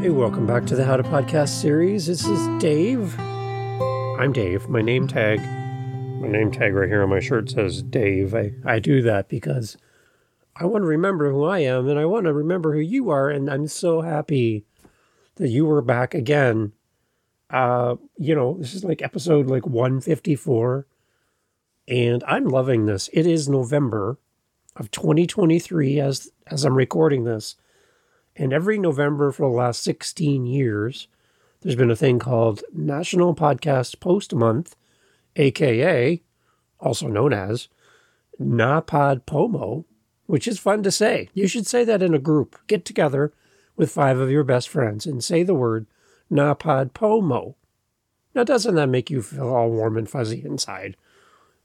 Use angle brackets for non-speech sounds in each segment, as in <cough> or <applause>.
Hey, welcome back to the How to Podcast series. This is Dave. I'm Dave. My name tag, my name tag right here on my shirt says Dave. I, I do that because I want to remember who I am and I want to remember who you are. And I'm so happy that you were back again. Uh, you know, this is like episode like 154. And I'm loving this. It is November of 2023 as as I'm recording this. And every November for the last 16 years, there's been a thing called National Podcast Post Month, aka also known as NaPodPoMo, which is fun to say. You should say that in a group. Get together with five of your best friends and say the word NaPodPoMo. Now, doesn't that make you feel all warm and fuzzy inside?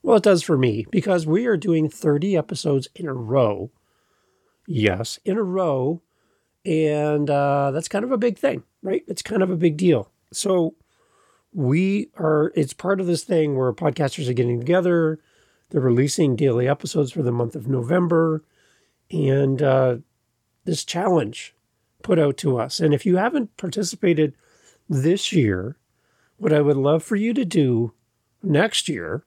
Well, it does for me because we are doing 30 episodes in a row. Yes, in a row. And uh, that's kind of a big thing, right? It's kind of a big deal. So we are, it's part of this thing where podcasters are getting together. They're releasing daily episodes for the month of November. And uh, this challenge put out to us. And if you haven't participated this year, what I would love for you to do next year,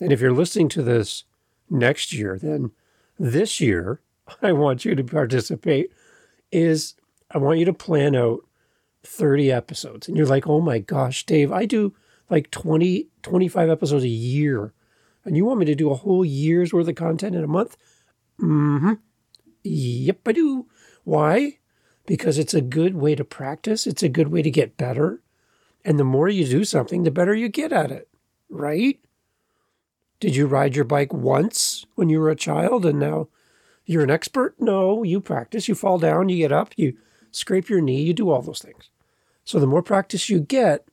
and if you're listening to this next year, then this year, <laughs> I want you to participate is I want you to plan out 30 episodes. And you're like, oh my gosh, Dave, I do like 20, 25 episodes a year. And you want me to do a whole year's worth of content in a month? Mm hmm. Yep, I do. Why? Because it's a good way to practice, it's a good way to get better. And the more you do something, the better you get at it, right? Did you ride your bike once when you were a child and now you're an expert? No, you practice. You fall down, you get up, you scrape your knee, you do all those things. So the more practice you get,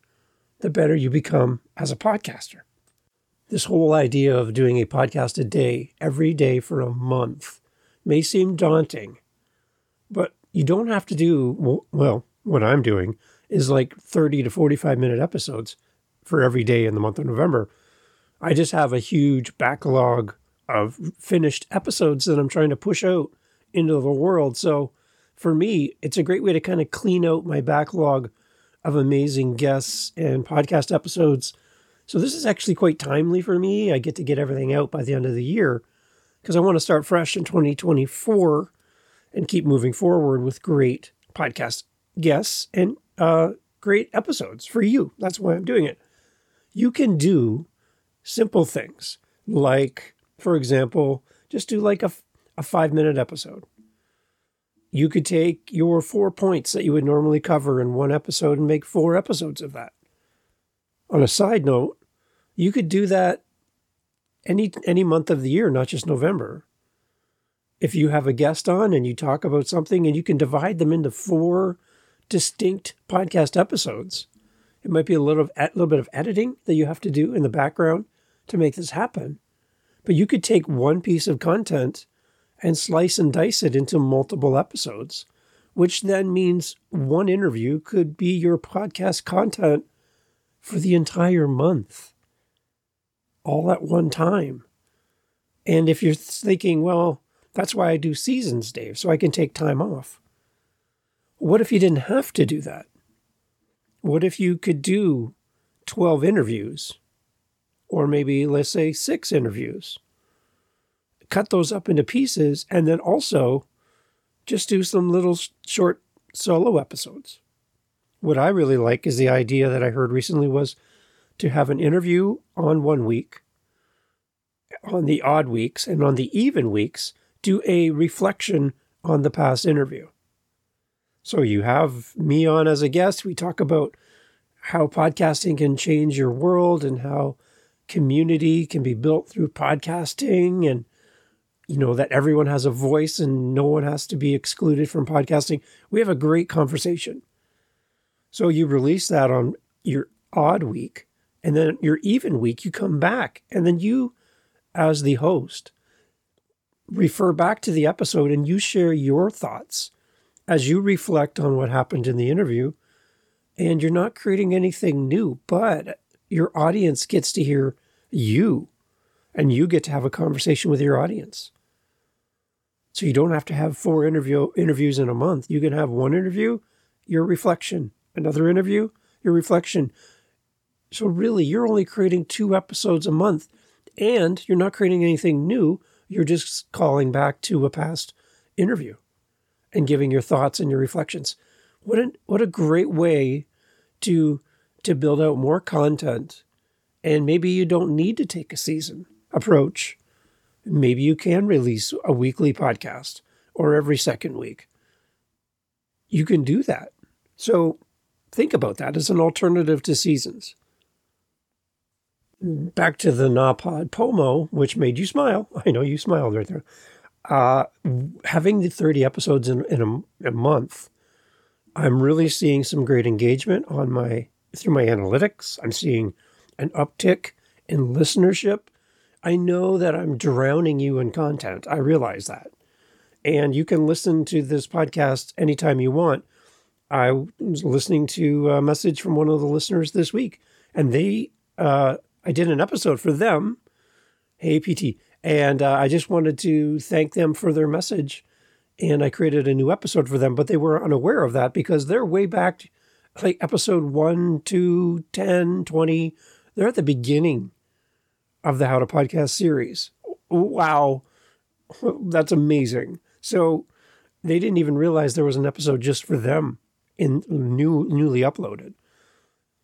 the better you become as a podcaster. This whole idea of doing a podcast a day, every day for a month, may seem daunting, but you don't have to do, well, what I'm doing is like 30 to 45 minute episodes for every day in the month of November. I just have a huge backlog of finished episodes that I'm trying to push out into the world. So for me, it's a great way to kind of clean out my backlog of amazing guests and podcast episodes. So this is actually quite timely for me. I get to get everything out by the end of the year because I want to start fresh in 2024 and keep moving forward with great podcast guests and uh, great episodes for you. That's why I'm doing it. You can do simple things like for example, just do like a, a five minute episode. You could take your four points that you would normally cover in one episode and make four episodes of that. On a side note, you could do that any any month of the year, not just November. If you have a guest on and you talk about something and you can divide them into four distinct podcast episodes. It might be a little, of, a little bit of editing that you have to do in the background to make this happen. But you could take one piece of content and slice and dice it into multiple episodes, which then means one interview could be your podcast content for the entire month, all at one time. And if you're thinking, well, that's why I do seasons, Dave, so I can take time off. What if you didn't have to do that? What if you could do 12 interviews or maybe let's say six interviews. Cut those up into pieces and then also just do some little short solo episodes. What I really like is the idea that I heard recently was to have an interview on one week, on the odd weeks, and on the even weeks, do a reflection on the past interview. So you have me on as a guest. We talk about how podcasting can change your world and how community can be built through podcasting and you know that everyone has a voice and no one has to be excluded from podcasting. We have a great conversation. So you release that on your odd week and then your even week you come back and then you as the host refer back to the episode and you share your thoughts as you reflect on what happened in the interview. And you're not creating anything new but your audience gets to hear you and you get to have a conversation with your audience. So you don't have to have four interview interviews in a month. You can have one interview your reflection. Another interview, your reflection. So, really, you're only creating two episodes a month and you're not creating anything new. You're just calling back to a past interview and giving your thoughts and your reflections. What a, what a great way to, to build out more content. And maybe you don't need to take a season approach. Maybe you can release a weekly podcast or every second week. You can do that. So think about that as an alternative to seasons. Back to the Napod Pomo, which made you smile. <laughs> I know you smiled right there. Uh, having the 30 episodes in, in a, a month, I'm really seeing some great engagement on my through my analytics. I'm seeing an uptick in listenership. I know that I'm drowning you in content. I realize that. And you can listen to this podcast anytime you want. I was listening to a message from one of the listeners this week, and they, uh, I did an episode for them. Hey, PT. And uh, I just wanted to thank them for their message. And I created a new episode for them, but they were unaware of that because they're way back, like episode 1, 2, 10, 20. They're at the beginning of the How to Podcast series. Wow. <laughs> That's amazing. So they didn't even realize there was an episode just for them in new newly uploaded.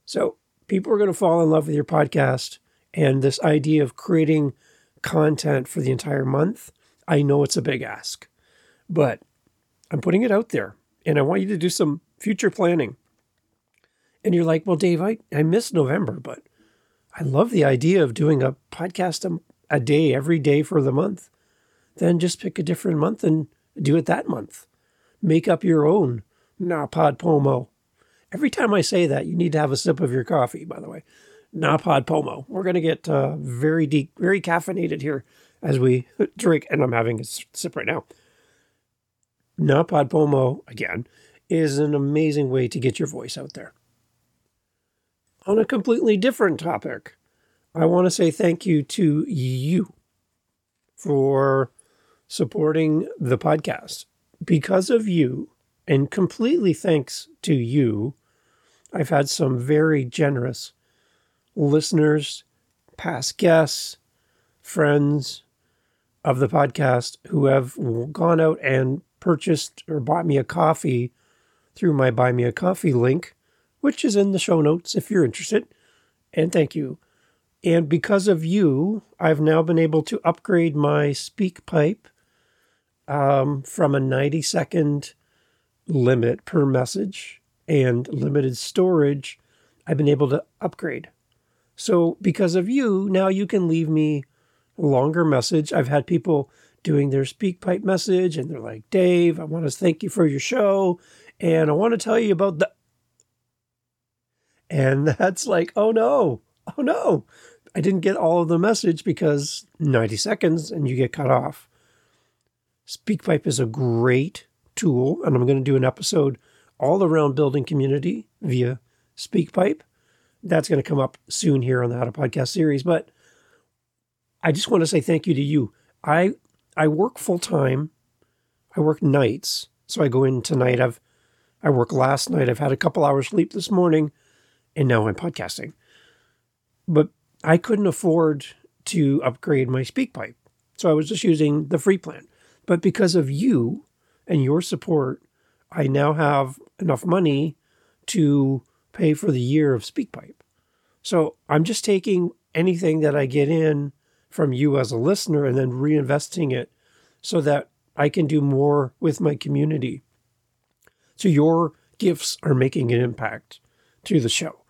So people are going to fall in love with your podcast and this idea of creating content for the entire month. I know it's a big ask, but I'm putting it out there and I want you to do some future planning. And you're like, well, Dave, I, I missed November, but I love the idea of doing a podcast a, a day every day for the month then just pick a different month and do it that month. Make up your own Napod Pomo. Every time I say that, you need to have a sip of your coffee, by the way. Napod Pomo. We're going to get uh, very deep, very caffeinated here as we <laughs> drink, and I'm having a sip right now. Napod Pomo, again, is an amazing way to get your voice out there. On a completely different topic, I want to say thank you to you for supporting the podcast. Because of you, and completely thanks to you, I've had some very generous listeners, past guests, friends of the podcast who have gone out and purchased or bought me a coffee through my Buy Me a Coffee link, which is in the show notes if you're interested. And thank you. And because of you, I've now been able to upgrade my SpeakPipe um, from a 90 second limit per message and limited storage, I've been able to upgrade. So, because of you, now you can leave me a longer message. I've had people doing their SpeakPipe message and they're like, Dave, I want to thank you for your show. And I want to tell you about the. And that's like, oh no, oh no. I didn't get all of the message because 90 seconds and you get cut off. SpeakPipe is a great tool, and I'm going to do an episode all around building community via SpeakPipe. That's going to come up soon here on the How to Podcast series. But I just want to say thank you to you. I I work full time. I work nights, so I go in tonight. I've I work last night. I've had a couple hours sleep this morning, and now I'm podcasting. But I couldn't afford to upgrade my SpeakPipe, so I was just using the free plan. But because of you and your support, I now have enough money to pay for the year of SpeakPipe. So I'm just taking anything that I get in from you as a listener and then reinvesting it so that I can do more with my community. So your gifts are making an impact to the show.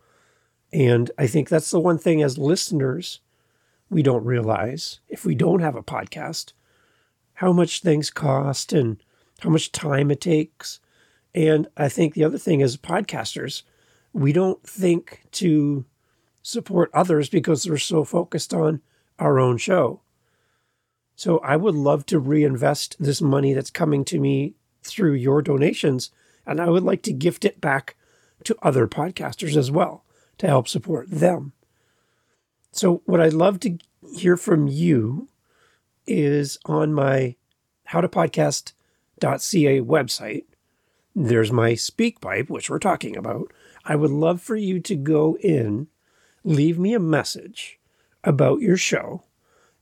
And I think that's the one thing as listeners we don't realize if we don't have a podcast how much things cost and how much time it takes. And I think the other thing is podcasters, we don't think to support others because we're so focused on our own show. So I would love to reinvest this money that's coming to me through your donations, and I would like to gift it back to other podcasters as well to help support them. So, what I'd love to hear from you is on my howtopodcast.ca website. there's my SpeakPipe, which we're talking about. I would love for you to go in, leave me a message about your show,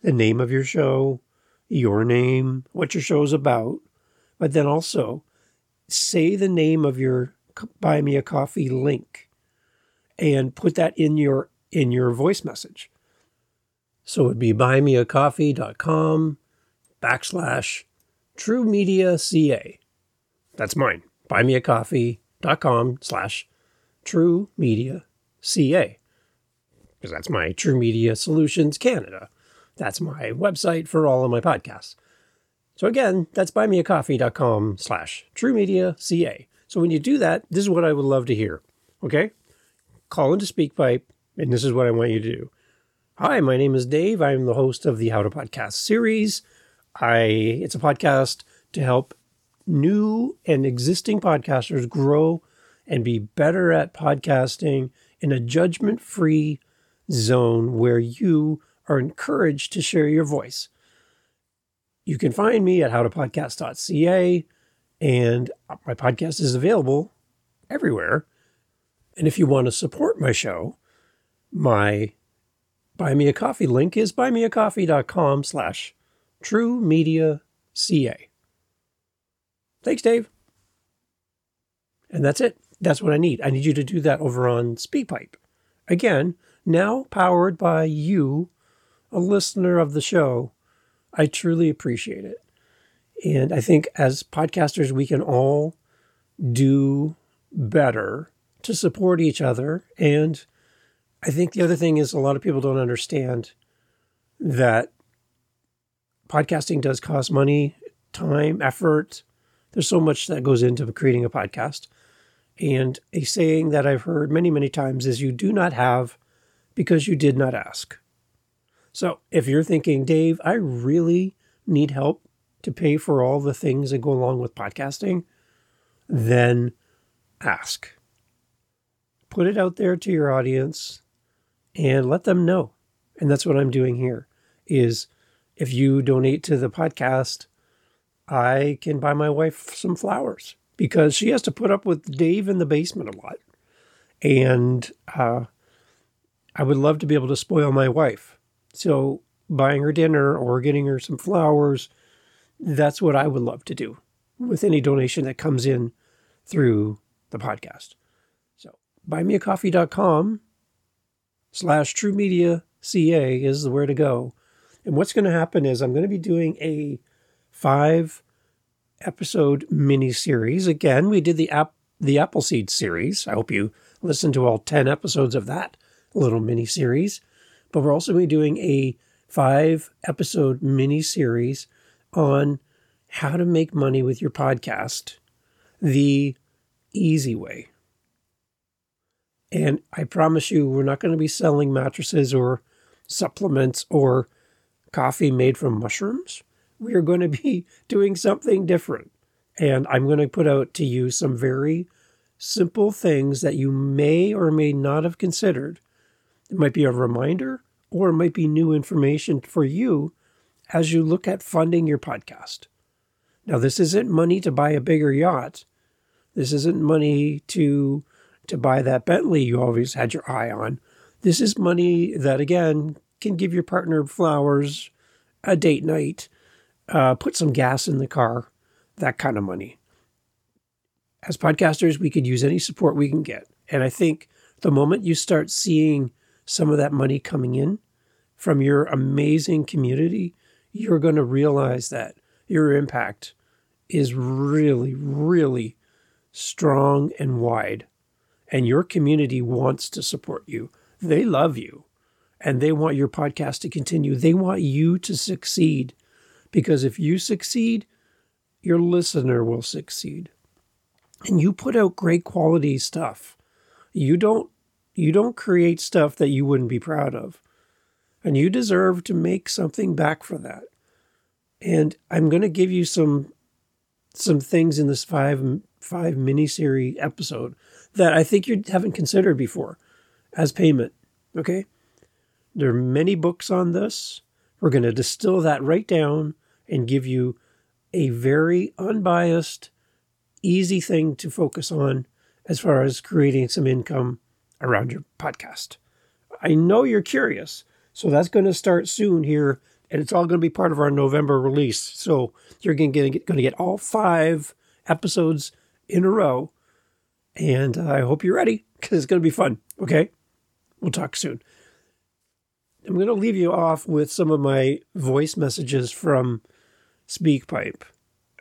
the name of your show, your name, what your show's about, but then also say the name of your buy me a coffee link and put that in your in your voice message. So it'd be buymeacoffee.com backslash true media ca. That's mine. Buymeacoffee.com slash true media ca. Because that's my True Media Solutions Canada. That's my website for all of my podcasts. So again, that's buymeacoffee.com slash truemediaca. So when you do that, this is what I would love to hear. Okay? Call into SpeakPipe, and this is what I want you to do. Hi, my name is Dave. I'm the host of the How to Podcast series. I it's a podcast to help new and existing podcasters grow and be better at podcasting in a judgment-free zone where you are encouraged to share your voice. You can find me at howtopodcast.ca, and my podcast is available everywhere. And if you want to support my show, my buy me a coffee link is buymeacoffee.com slash true media ca. Thanks, Dave. And that's it. That's what I need. I need you to do that over on SpeakPipe. Again, now powered by you, a listener of the show. I truly appreciate it. And I think as podcasters, we can all do better to support each other. And I think the other thing is a lot of people don't understand that podcasting does cost money, time, effort. There's so much that goes into creating a podcast. And a saying that I've heard many, many times is you do not have because you did not ask. So if you're thinking, Dave, I really need help to pay for all the things that go along with podcasting, then ask. Put it out there to your audience and let them know. And that's what I'm doing here is if you donate to the podcast, I can buy my wife some flowers because she has to put up with Dave in the basement a lot. And uh, I would love to be able to spoil my wife. So buying her dinner or getting her some flowers, that's what I would love to do with any donation that comes in through the podcast. Buymeacoffee.com slash true media ca is the where to go. And what's going to happen is I'm going to be doing a five episode mini series. Again, we did the app the Appleseed series. I hope you listened to all 10 episodes of that little mini series. But we're also going to be doing a five episode mini series on how to make money with your podcast the easy way. And I promise you, we're not going to be selling mattresses or supplements or coffee made from mushrooms. We are going to be <laughs> doing something different. And I'm going to put out to you some very simple things that you may or may not have considered it might be a reminder or it might be new information for you as you look at funding your podcast. Now, this isn't money to buy a bigger yacht. This isn't money to to buy that Bentley you always had your eye on. This is money that again can give your partner flowers, a date night, uh, put some gas in the car, that kind of money. As podcasters, we could use any support we can get. And I think the moment you start seeing some of that money coming in from your amazing community, you're going to realize that your impact is really, really strong and wide. And your community wants to support you. They love you and they want your podcast to continue. They want you to succeed because if you succeed, your listener will succeed. And you put out great quality stuff. You don't you don't create stuff that you wouldn't be proud of. And you deserve to make something back for that. And I'm going to give you some some things in this five five miniseries episode that I think you haven't considered before as payment. Okay? There are many books on this. We're going to distill that right down and give you a very unbiased, easy thing to focus on as far as creating some income around your podcast. I know you're curious, so that's going to start soon here, and it's all going to be part of our November release. So you're going to get, going to get all five episodes in a row, and I hope you're ready because it's going to be fun. Okay, we'll talk soon. I'm going to leave you off with some of my voice messages from SpeakPipe.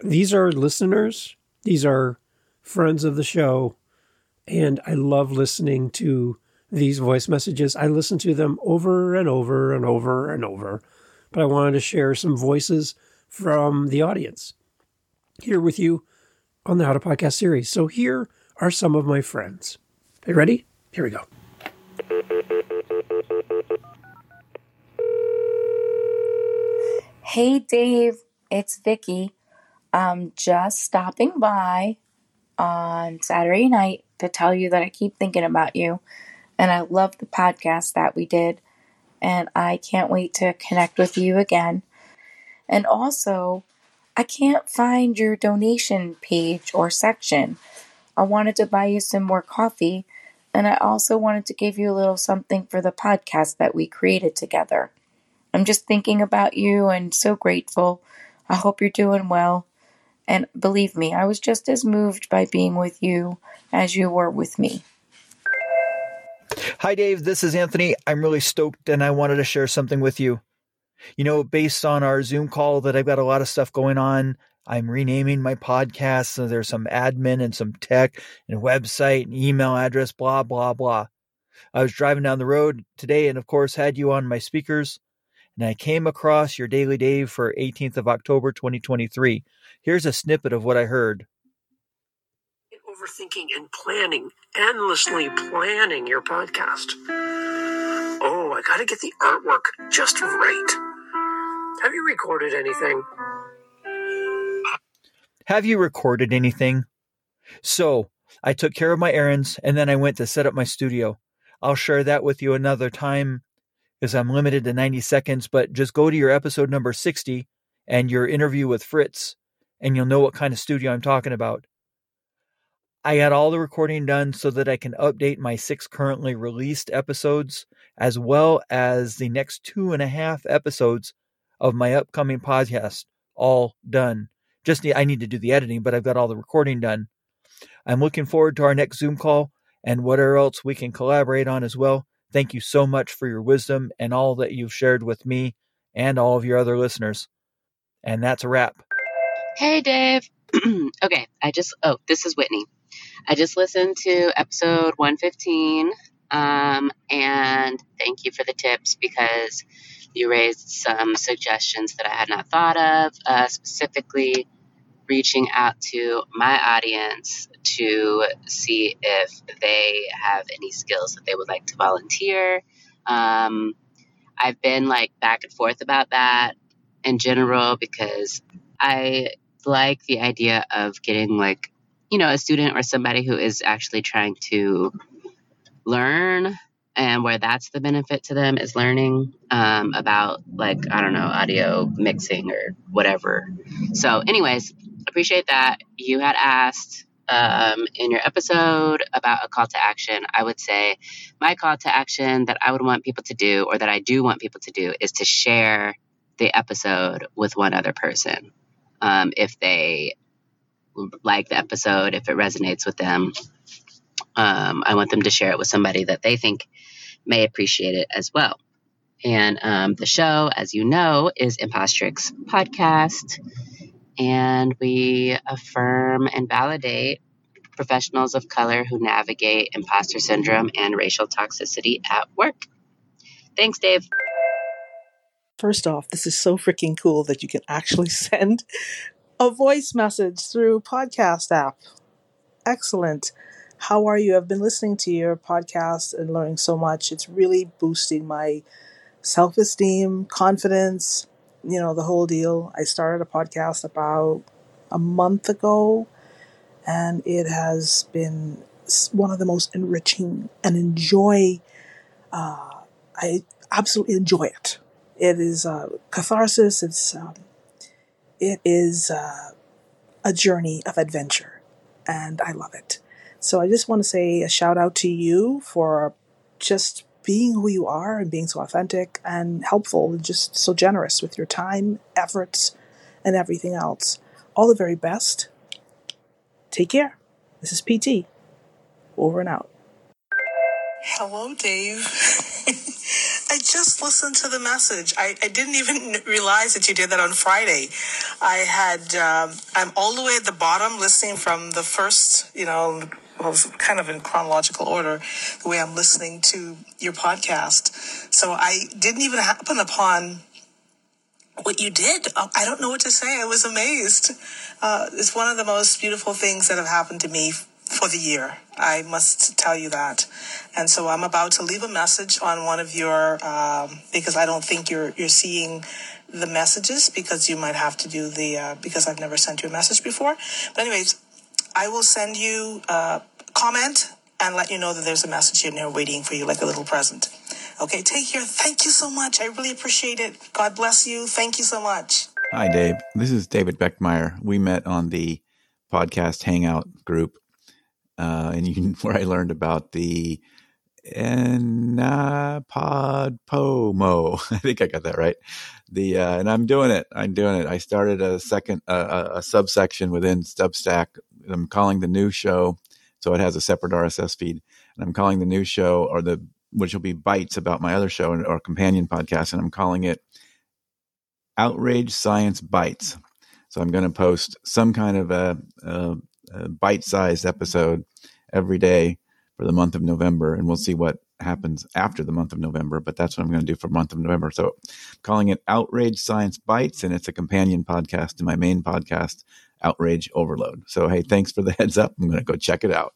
These are listeners, these are friends of the show, and I love listening to these voice messages. I listen to them over and over and over and over, but I wanted to share some voices from the audience here with you on the How to Podcast series. So here are some of my friends. Are you ready? Here we go. Hey Dave, it's Vicky. I'm just stopping by on Saturday night to tell you that I keep thinking about you and I love the podcast that we did and I can't wait to connect with you again. And also, I can't find your donation page or section. I wanted to buy you some more coffee and I also wanted to give you a little something for the podcast that we created together. I'm just thinking about you and so grateful. I hope you're doing well. And believe me, I was just as moved by being with you as you were with me. Hi, Dave. This is Anthony. I'm really stoked and I wanted to share something with you. You know, based on our Zoom call, that I've got a lot of stuff going on. I'm renaming my podcast. So there's some admin and some tech and website and email address, blah, blah, blah. I was driving down the road today and, of course, had you on my speakers and I came across your Daily Dave for 18th of October 2023. Here's a snippet of what I heard. Overthinking and planning, endlessly planning your podcast. Oh, I got to get the artwork just right. Have you recorded anything? Have you recorded anything? So, I took care of my errands and then I went to set up my studio. I'll share that with you another time because I'm limited to 90 seconds, but just go to your episode number 60 and your interview with Fritz, and you'll know what kind of studio I'm talking about. I got all the recording done so that I can update my six currently released episodes, as well as the next two and a half episodes of my upcoming podcast, all done. Just need, I need to do the editing, but I've got all the recording done. I'm looking forward to our next Zoom call and whatever else we can collaborate on as well. Thank you so much for your wisdom and all that you've shared with me and all of your other listeners. And that's a wrap. Hey, Dave. <clears throat> okay, I just, oh, this is Whitney. I just listened to episode 115, um, and thank you for the tips because you raised some suggestions that I had not thought of, uh, specifically reaching out to my audience to see if they have any skills that they would like to volunteer. Um, I've been like back and forth about that in general because I like the idea of getting like, you know, a student or somebody who is actually trying to learn and where that's the benefit to them is learning um, about like i don't know audio mixing or whatever. So anyways appreciate that. You had asked um, in your episode about a call to action, I would say my call to action that I would want people to do, or that I do want people to do, is to share the episode with one other person. Um, if they like the episode, if it resonates with them, um, I want them to share it with somebody that they think may appreciate it as well. And um, the show, as you know, is Impostrix Podcast and we affirm and validate professionals of color who navigate imposter syndrome and racial toxicity at work. Thanks, Dave. First off, this is so freaking cool that you can actually <laughs> send a voice message through podcast app. Excellent. How are you? I've been listening to your podcast and learning so much. It's really boosting my self-esteem, confidence, you know, the whole deal. I started a podcast about a month ago, and it has been one of the most enriching and enjoy. Uh, I absolutely enjoy it. It is uh, catharsis. It's um, it is uh, a journey of adventure, and I love it. So I just want to say a shout out to you for just being who you are and being so authentic and helpful and just so generous with your time, efforts, and everything else. All the very best. Take care. This is PT. Over and out. Hello, Dave. I just listened to the message. I, I didn't even <laughs> realize that you did that on Friday. I had, um, I'm all the way at the bottom listening from the first, you know, well, kind of in chronological order, the way I'm listening to your podcast. So I didn't even happen upon what you did. Uh, I don't know what to say. I was amazed. Uh, it's one of the most beautiful things that have happened to me for the year. I must tell you that. And so I'm about to leave a message on one of your, um, because I don't think you're, you're seeing the messages because you might have to do the, uh, because I've never sent you a message before. But anyways, I will send you a comment and let you know that there's a message in there waiting for you like a little present. Okay, take care. Thank you so much. I really appreciate it. God bless you. Thank you so much. Hi, Dave. This is David Beckemeyer. We met on the podcast Hangout group, uh, and you, <laughs> where I learned about the NaPodPoMo. <laughs> I think I got that right. The uh, and I'm doing it. I'm doing it. I started a second uh, a subsection within Substack. I'm calling the new show, so it has a separate RSS feed, and I'm calling the new show or the which will be bites about my other show or companion podcast, and I'm calling it Outrage Science Bites. So I'm going to post some kind of a, a, a bite-sized episode every day for the month of November, and we'll see what happens after the month of November. But that's what I'm going to do for month of November. So, I'm calling it Outrage Science Bites, and it's a companion podcast to my main podcast, Outrage Overload. So, hey, thanks for the heads up. I'm going to go check it out.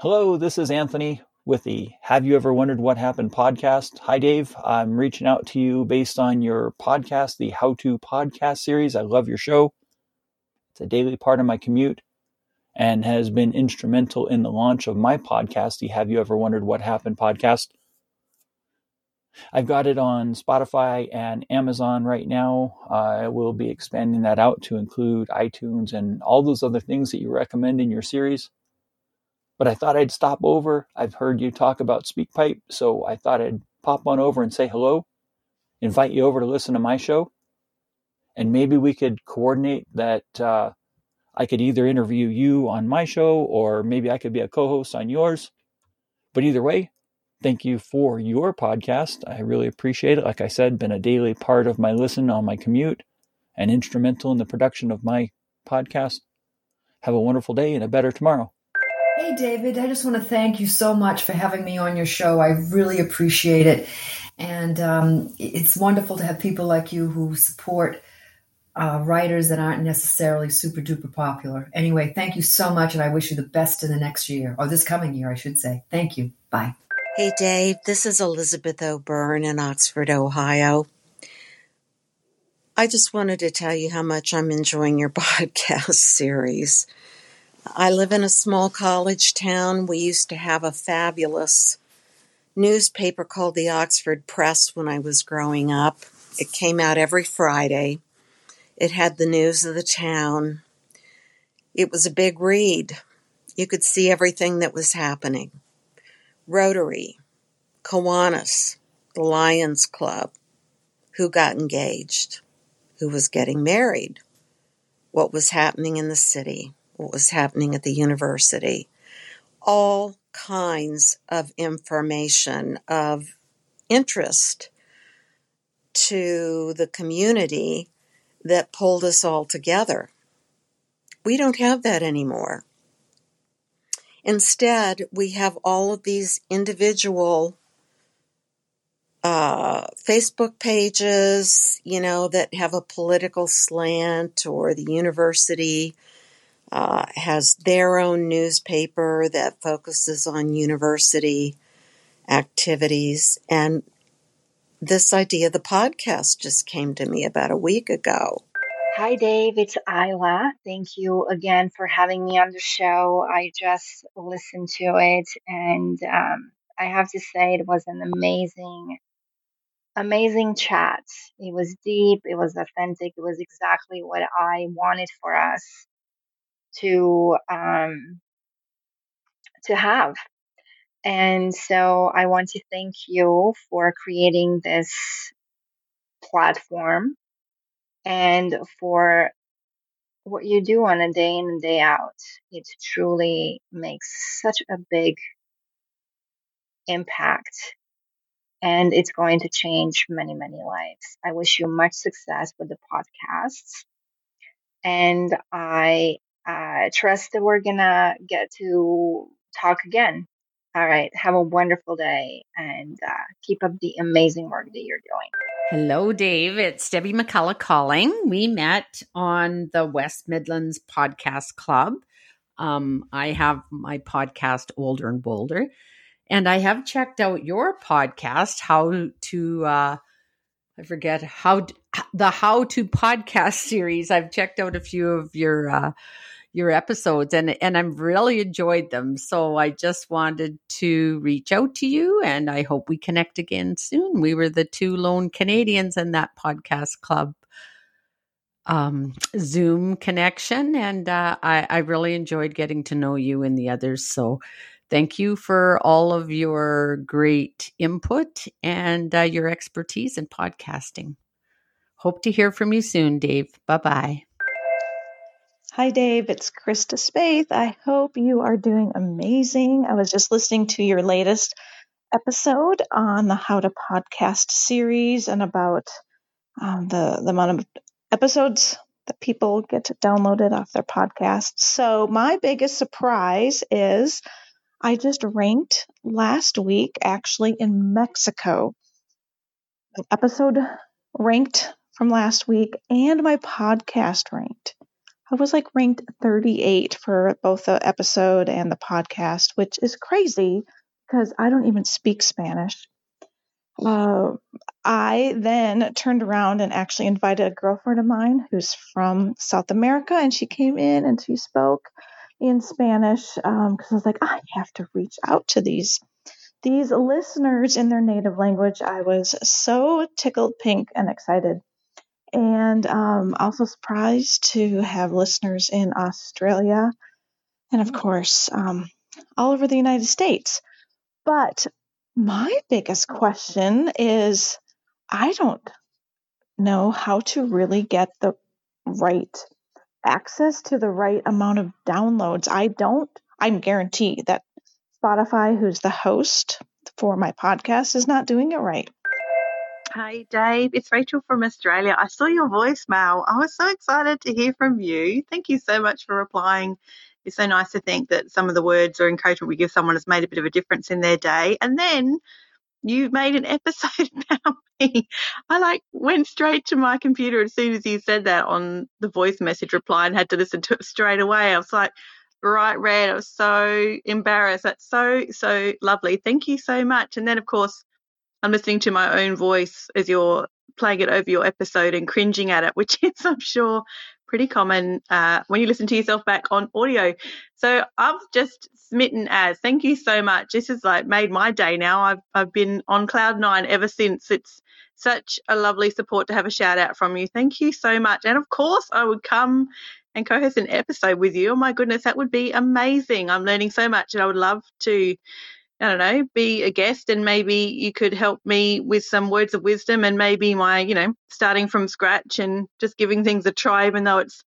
Hello, this is Anthony with the Have You Ever Wondered What Happened podcast. Hi, Dave. I'm reaching out to you based on your podcast, the How to Podcast series. I love your show. It's a daily part of my commute and has been instrumental in the launch of my podcast, the Have You Ever Wondered What Happened podcast. I've got it on Spotify and Amazon right now. I will be expanding that out to include iTunes and all those other things that you recommend in your series. But I thought I'd stop over. I've heard you talk about SpeakPipe, so I thought I'd pop on over and say hello, invite you over to listen to my show, and maybe we could coordinate that uh, I could either interview you on my show or maybe I could be a co host on yours. But either way, thank you for your podcast. I really appreciate it. Like I said, been a daily part of my listen on my commute and instrumental in the production of my podcast. Have a wonderful day and a better tomorrow. Hey, David, I just want to thank you so much for having me on your show. I really appreciate it. And um, it's wonderful to have people like you who support uh, writers that aren't necessarily super duper popular. Anyway, thank you so much, and I wish you the best in the next year, or this coming year, I should say. Thank you. Bye. Hey, Dave, this is Elizabeth O'Byrne in Oxford, Ohio. I just wanted to tell you how much I'm enjoying your <laughs> podcast series. I live in a small college town. We used to have a fabulous newspaper called the Oxford Press when I was growing up. It came out every Friday. It had the news of the town. It was a big read. You could see everything that was happening. Rotary, Kiwanis, the Lions Club, who got engaged, who was getting married, what was happening in the city, what was happening at the university, all kinds of information of interest to the community that pulled us all together. We don't have that anymore. Instead, we have all of these individual uh, Facebook pages, you know, that have a political slant, or the university uh, has their own newspaper that focuses on university activities. And this idea, the podcast, just came to me about a week ago. Hi, Dave. It's Isla. Thank you again for having me on the show. I just listened to it, and um, I have to say, it was an amazing, amazing chat. It was deep, it was authentic, it was exactly what I wanted for us to um, to have. And so I want to thank you for creating this platform and for what you do on a day in and day out. It truly makes such a big impact and it's going to change many, many lives. I wish you much success with the podcasts. And I uh, trust that we're going to get to talk again. All right. Have a wonderful day and uh, keep up the amazing work that you're doing. Hello, Dave. It's Debbie McCullough calling. We met on the West Midlands Podcast Club. Um, I have my podcast, Older and Bolder, and I have checked out your podcast, How to, uh, I forget how, the How to Podcast <laughs> series. I've checked out a few of your, uh, your episodes and and I've really enjoyed them. So I just wanted to reach out to you and I hope we connect again soon. We were the two lone Canadians in that podcast club um, Zoom connection and uh, I, I really enjoyed getting to know you and the others. So thank you for all of your great input and uh, your expertise in podcasting. Hope to hear from you soon, Dave. Bye bye. Hi, Dave. It's Krista Spaeth. I hope you are doing amazing. I was just listening to your latest episode on the How to Podcast series and about um, the, the amount of episodes that people get downloaded off their podcasts. So, my biggest surprise is I just ranked last week actually in Mexico. An episode ranked from last week and my podcast ranked. I was like ranked 38 for both the episode and the podcast, which is crazy because I don't even speak Spanish. Uh, I then turned around and actually invited a girlfriend of mine who's from South America, and she came in and she spoke in Spanish because um, I was like, I have to reach out to these these listeners in their native language. I was so tickled pink and excited and um, also surprised to have listeners in Australia and, of course, um, all over the United States. But my biggest question is I don't know how to really get the right access to the right amount of downloads. I don't, I'm guaranteed that Spotify, who's the host for my podcast, is not doing it right. Hey, Dave. It's Rachel from Australia. I saw your voicemail. I was so excited to hear from you. Thank you so much for replying. It's so nice to think that some of the words or encouragement we give someone has made a bit of a difference in their day. And then you made an <laughs> episode about me. I like went straight to my computer as soon as you said that on the voice message reply and had to listen to it straight away. I was like, bright red. I was so embarrassed. That's so, so lovely. Thank you so much. And then, of course, I'm listening to my own voice as you're playing it over your episode and cringing at it, which <laughs> is, I'm sure, pretty common uh, when you listen to yourself back on audio. So I've just smitten as. Thank you so much. This has like made my day now. I've I've been on cloud nine ever since. It's such a lovely support to have a shout out from you. Thank you so much. And of course, I would come and co-host an episode with you. Oh my goodness, that would be amazing. I'm learning so much, and I would love to I don't know, be a guest and maybe you could help me with some words of wisdom and maybe my, you know, starting from scratch and just giving things a try, even though it's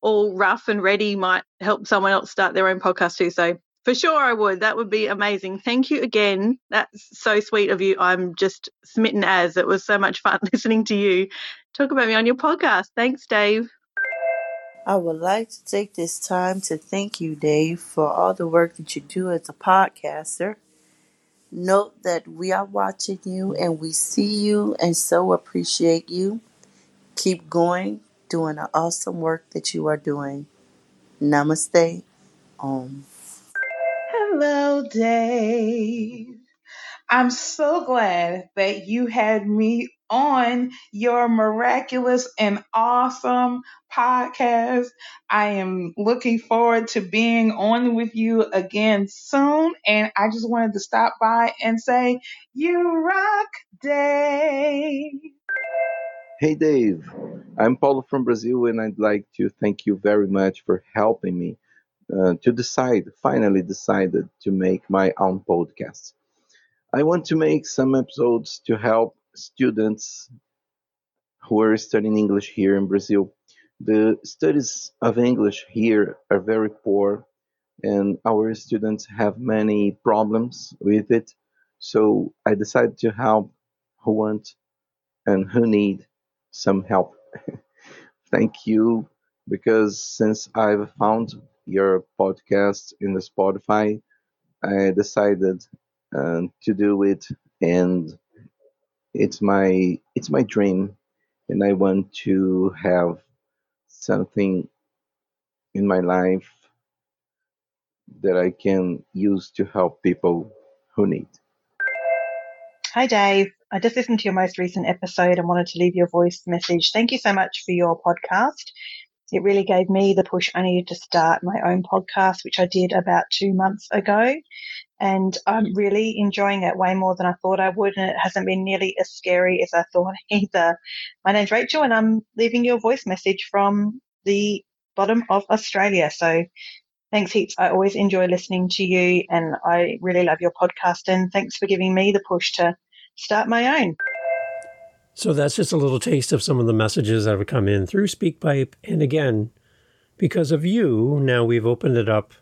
all rough and ready, might help someone else start their own podcast too. So for sure I would. That would be amazing. Thank you again. That's so sweet of you. I'm just smitten as it was so much fun <laughs> listening to you talk about me on your podcast. Thanks, Dave. I would like to take this time to thank you, Dave, for all the work that you do as a podcaster. Note that we are watching you and we see you and so appreciate you. Keep going, doing the awesome work that you are doing. Namaste. Om. Hello, Dave. I'm so glad that you had me on your miraculous and awesome podcast. I am looking forward to being on with you again soon. And I just wanted to stop by and say, You rock, Dave. Hey, Dave. I'm Paulo from Brazil, and I'd like to thank you very much for helping me uh, to decide, finally decided to make my own podcast. I want to make some episodes to help students who are studying English here in Brazil. The studies of English here are very poor, and our students have many problems with it. So I decided to help who want and who need some help. <laughs> Thank you, because since I've found your podcast in the Spotify, I decided uh, to do it, and it's my it's my dream, and I want to have something in my life that I can use to help people who need. Hi, Dave. I just listened to your most recent episode and wanted to leave your voice message. Thank you so much for your podcast. It really gave me the push I needed to start my own podcast, which I did about two months ago. And I'm really enjoying it way more than I thought I would. And it hasn't been nearly as scary as I thought <laughs> either. My name's Rachel and I'm leaving you a voice message from the bottom of Australia. So thanks heaps. I always enjoy listening to you and I really love your podcast. And thanks for giving me the push to start my own. So that's just a little taste of some of the messages that have come in through SpeakPipe. And again, because of you, now we've opened it up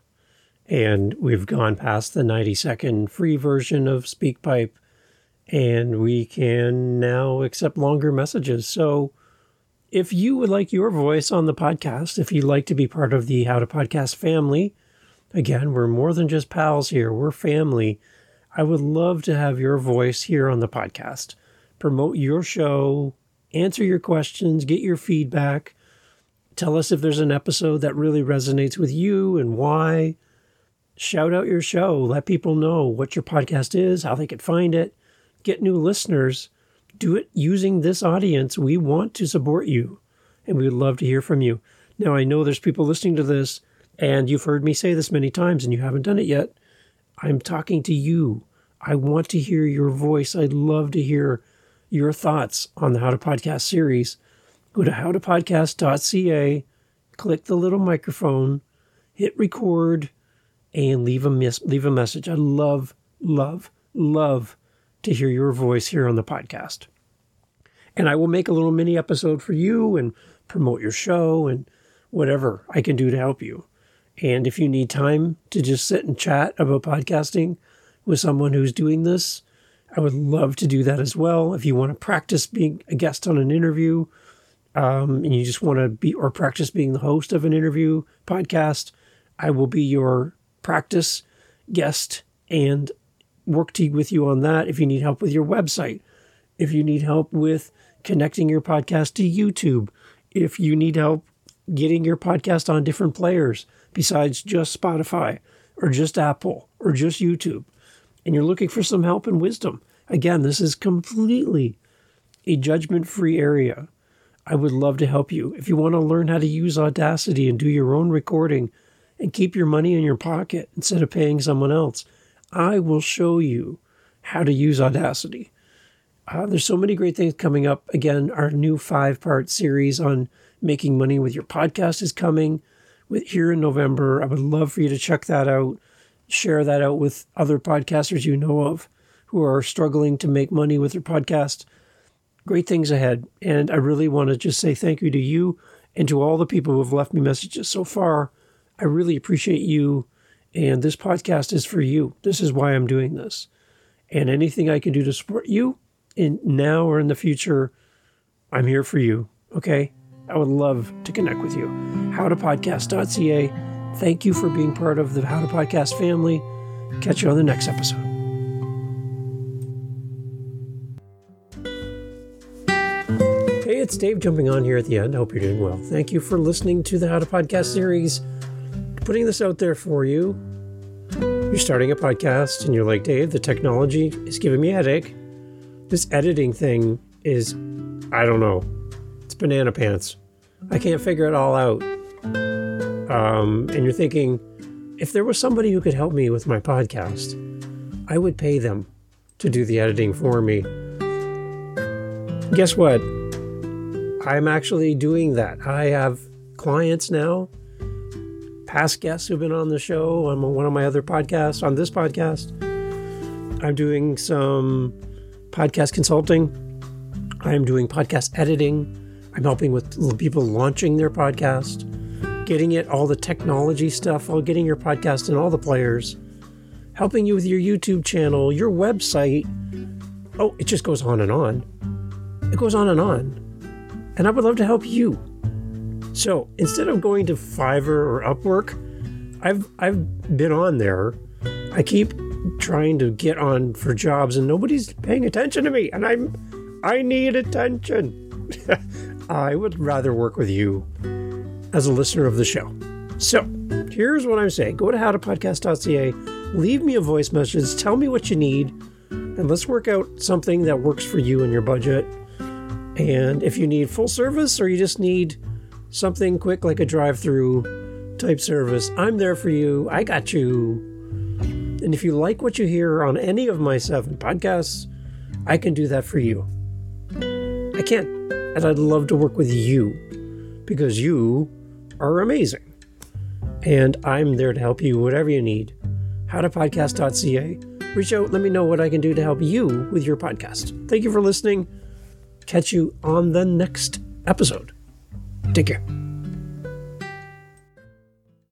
and we've gone past the 90 second free version of SpeakPipe and we can now accept longer messages. So if you would like your voice on the podcast, if you'd like to be part of the How to Podcast family, again, we're more than just pals here, we're family. I would love to have your voice here on the podcast. Promote your show, answer your questions, get your feedback. Tell us if there's an episode that really resonates with you and why. Shout out your show. Let people know what your podcast is, how they could find it. Get new listeners. Do it using this audience. We want to support you and we would love to hear from you. Now, I know there's people listening to this and you've heard me say this many times and you haven't done it yet. I'm talking to you. I want to hear your voice. I'd love to hear your thoughts on the How to Podcast series. Go to howtopodcast.ca, click the little microphone, hit record, and leave a mis- leave a message. I love, love, love to hear your voice here on the podcast. And I will make a little mini episode for you and promote your show and whatever I can do to help you. And if you need time to just sit and chat about podcasting with someone who's doing this, I would love to do that as well. If you want to practice being a guest on an interview, um, and you just want to be or practice being the host of an interview podcast, I will be your practice guest and work to, with you on that. If you need help with your website, if you need help with connecting your podcast to YouTube, if you need help getting your podcast on different players besides just Spotify or just Apple or just YouTube, and you're looking for some help and wisdom, again, this is completely a judgment free area. I would love to help you. If you want to learn how to use Audacity and do your own recording and keep your money in your pocket instead of paying someone else, I will show you how to use Audacity. Uh, there's so many great things coming up. Again, our new five part series on making money with your podcast is coming with here in November. I would love for you to check that out, share that out with other podcasters you know of who are struggling to make money with their podcast great things ahead. And I really want to just say thank you to you and to all the people who have left me messages so far. I really appreciate you. And this podcast is for you. This is why I'm doing this. And anything I can do to support you in now or in the future, I'm here for you. Okay? I would love to connect with you. Howtopodcast.ca. Thank you for being part of the How to Podcast family. Catch you on the next episode. Hey, it's Dave jumping on here at the end. Hope you're doing well. Thank you for listening to the How to Podcast series. Putting this out there for you. You're starting a podcast and you're like, Dave, the technology is giving me a headache. This editing thing is, I don't know, it's banana pants. I can't figure it all out. Um, and you're thinking, if there was somebody who could help me with my podcast, I would pay them to do the editing for me. Guess what? I'm actually doing that. I have clients now past guests who've been on the show on one of my other podcasts, on this podcast. I'm doing some podcast consulting. I'm doing podcast editing. I'm helping with people launching their podcast, getting it, all the technology stuff, all getting your podcast and all the players, helping you with your YouTube channel, your website. Oh, it just goes on and on. It goes on and on. And I would love to help you. So instead of going to Fiverr or Upwork, I've I've been on there. I keep trying to get on for jobs and nobody's paying attention to me and I'm I need attention. <laughs> I would rather work with you as a listener of the show. So, here's what I'm saying. Go to howtopodcast.ca, leave me a voice message, tell me what you need, and let's work out something that works for you and your budget. And if you need full service or you just need something quick like a drive through type service, I'm there for you. I got you. And if you like what you hear on any of my seven podcasts, I can do that for you. I can. And I'd love to work with you because you are amazing. And I'm there to help you, whatever you need. Howtopodcast.ca. Reach out, let me know what I can do to help you with your podcast. Thank you for listening. Catch you on the next episode. Take care.